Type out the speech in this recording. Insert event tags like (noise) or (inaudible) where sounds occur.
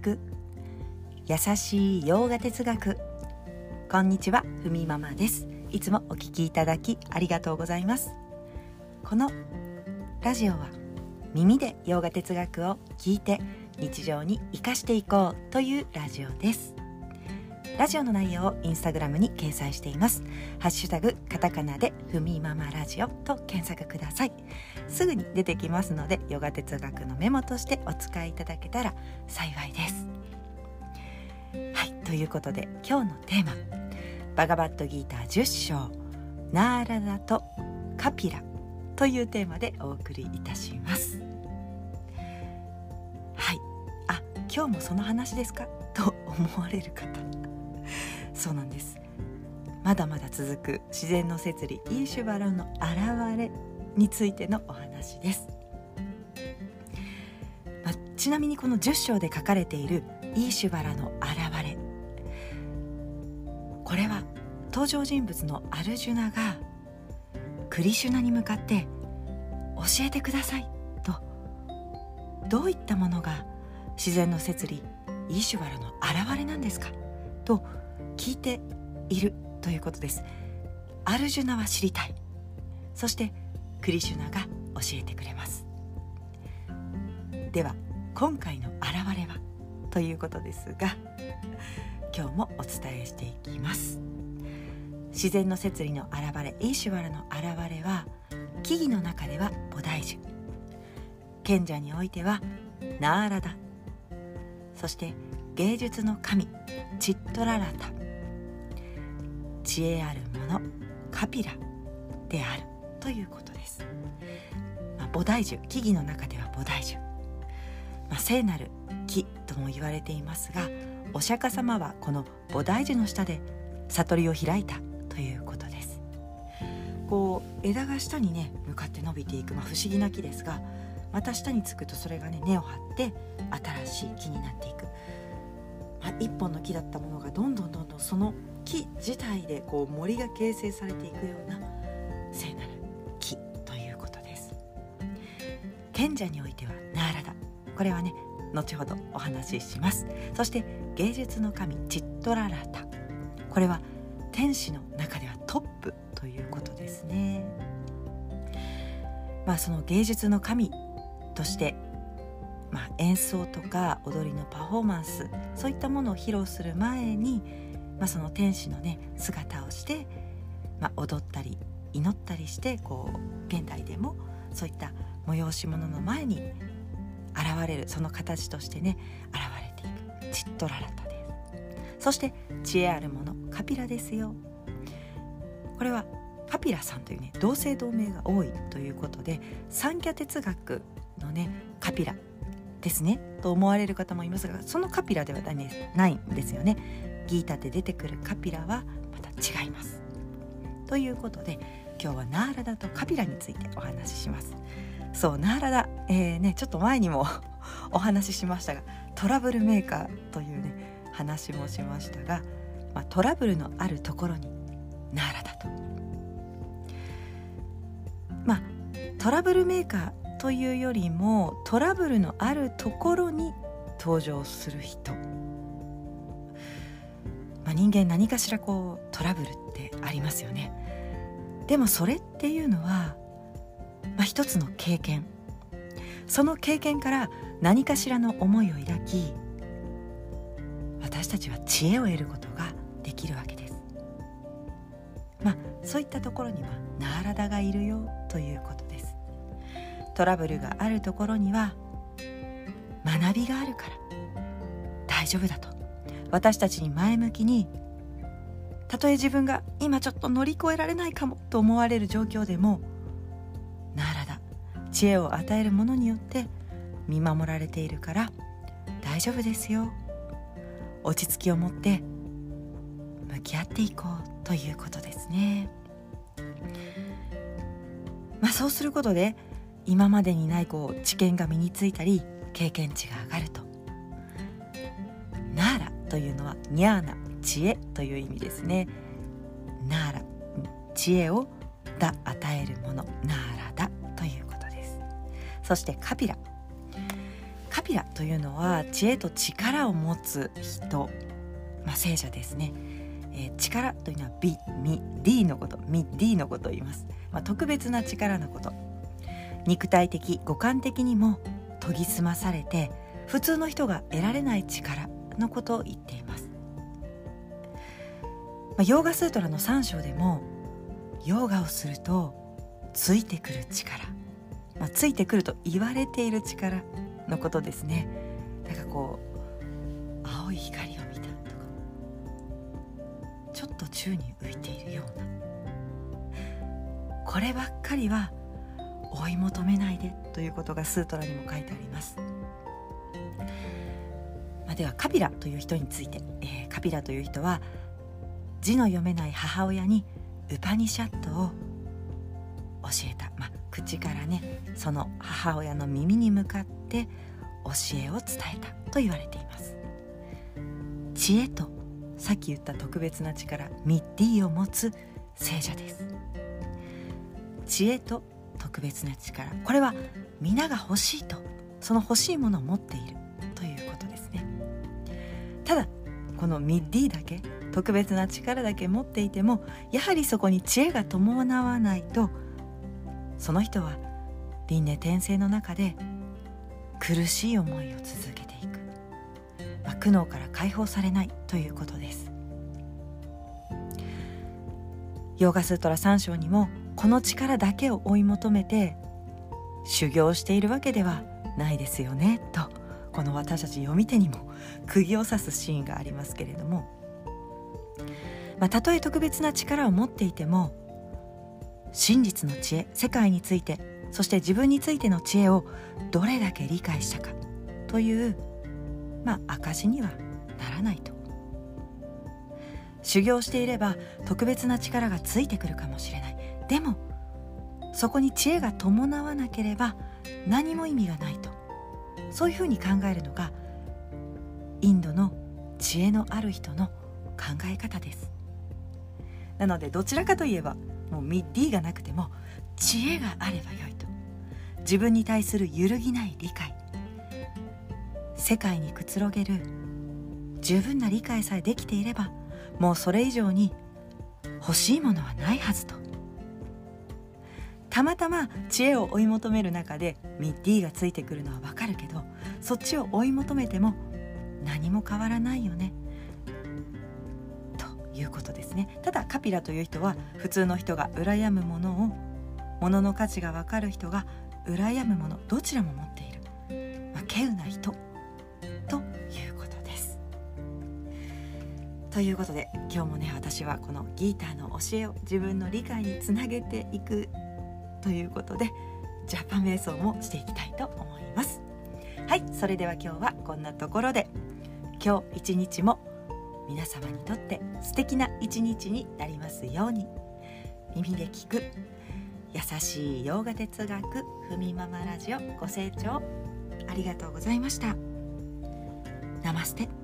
聞く。優しい洋画哲学。こんにちはふみママです。いつもお聞きいただきありがとうございます。このラジオは耳で洋画哲学を聞いて日常に生かしていこうというラジオです。ラジオの内容をインスタグラムに掲載しています。ハッシュタグカタカナでふみママラジオと検索ください。すぐに出てきますのでヨガ哲学のメモとしてお使いいただけたら幸いです。はいということで今日のテーマ。バガバットギーター10章。ナーラダとカピラ。というテーマでお送りいたします。はい。あ今日もその話ですか？と思われる方。そうなんです。まだまだ続く自然の摂理イーシュバラの現れについてのお話です、まあ、ちなみにこの10章で書かれているイーシュバラの現れ。これは登場人物のアルジュナがクリシュナに向かって教えてくださいとどういったものが自然の摂理イーシュバラの現れなんですかと聞いているということです。アルジュナは知りたい。そしてクリシュナが教えてくれます。では今回の現れはということですが今日もお伝えしていきます。自然の摂理の現れイーシュワラの現れは木々の中では菩提樹。賢者においてはナーラダ。そして芸術の神チットララタ。知恵ある者カピラであるということです、まあ、菩提樹木々の中では菩提樹、まあ、聖なる木とも言われていますがお釈迦様はこの菩提樹の下で悟りを開いたということです。こう枝が下にね向かって伸びていく、まあ、不思議な木ですがまた下につくとそれがね根を張って新しい木になっていく、まあ、一本の木だったものがどんどんどんどんその木自体でこう森が形成されていくような聖なる木ということです。賢者においてはナーラダこれはね後ほどお話しします。そして芸術の神チットララタ。これは天使の中ではトップということですね。まあその芸術の神としてまあ、演奏とか踊りのパフォーマンスそういったものを披露する前に、まあ、その天使のね姿をして、まあ、踊ったり祈ったりしてこう現代でもそういった催し物の前に現れるその形としてね現れていく。チットララタです。そして知恵あるものカピラですよ。これはカピラさんというね同姓同名が多いということで三キャ哲学のねカピラですねと思われる方もいますがそのカピラではないんですよね。ギータで出てくるカピラはまた違います。ということで今日はナーラダとカピラについてお話しします。そうナーラダ、えーね、ちょっと前にも (laughs) お話ししましたがトラブルメーカーというね話もしましたが、まあ、トラブルのあるところにナーラダと。まあトラブルメーカーというよりもトラブルのあるところに登場する人、まあ、人間何かしらこうトラブルってありますよね。でもそれっていうのは、まあ、一つの経験。その経験から何かしらの思いを抱き私たちは知恵を得ることができるわけです。まあそういったところにはナーラダがいるよということ。トラブルがあるところには学びがあるから。大丈夫だと。私たちに前向きにたとえ自分が今ちょっと乗り越えられないかもと思われる状況でもならだ。知恵を与えるものによって見守られているから大丈夫ですよ。落ち着きを持って向き合っていこうということですね。まあそうすることで今までにないこう知見が身についたり経験値が上がると。ナーラというのはニャーナ知恵という意味ですね。ナーラ知恵をだ与えるもの。ナーラだということです。そしてカピラ。カピラというのは知恵と力を持つ人、まあ、聖者ですね、えー、力というのは美ミ D のこと。ミ D のことを言います、まあ、特別な力のこと。肉体的五感的にも研ぎ澄まされて普通の人が得られない力のことを言っています、まあ、ヨーガスートラの3章でもヨーガをするとついてくる力、まあ、ついてくると言われている力のことですね。なんかこう青い光を見たとかちょっと宙に浮いているような。こればっかりは追い求めないでということがスートラにも書いてあります、まあ、ではカピラという人について、えー、カピラという人は字の読めない母親にウパニシャットを教えた、まあ、口からねその母親の耳に向かって教えを伝えたと言われています。知恵とさっき言った特別な力ミッディを持つ聖者です。知恵と特別な力。これは皆が欲しいと。その欲しいものを持っている。ということですね。ただこのミッディだけ特別な力だけ持っていてもやはりそこに知恵が伴わないとその人は輪廻転生の中で苦しい思いを続けていく、まあ、苦悩から解放されない。ということです。ヨーガスートラ3章にもこの力だけを追い求めて修行しているわけではないですよねとこの私たち読み手にも釘を刺すシーンがありますけれども、まあ、たとえ特別な力を持っていても真実の知恵世界についてそして自分についての知恵をどれだけ理解したかというまあ証にはならないと。修行していれば特別な力がついてくるかもしれない。でもそこに知恵が伴わなければ何も意味がないと。そういうふうに考えるのがインドの知恵のある人の考え方です。なのでどちらかといえばもうミッディがなくても知恵があればよいと。自分に対する揺るぎない理解。世界にくつろげる十分な理解さえできていればもうそれ以上に欲しいものはないはずと。たまたま知恵を追い求める中でミッディがついてくるのはわかるけどそっちを追い求めても何も変わらないよね。ということですね。ただカピラという人は普通の人が羨むものを物のの価値が分かる人が羨むものどちらも持っている、まあ、稀有な人。ということです。ということで今日もね私はこのギーターの教えを自分の理解につなげていくということでジャパ瞑想もしていきたいと思います。はいそれでは今日はこんなところで今日一日も皆様にとって素敵な一日になりますように。耳で聞く優しい洋画哲学ふみママラジオご清聴ありがとうございました。ナマステ。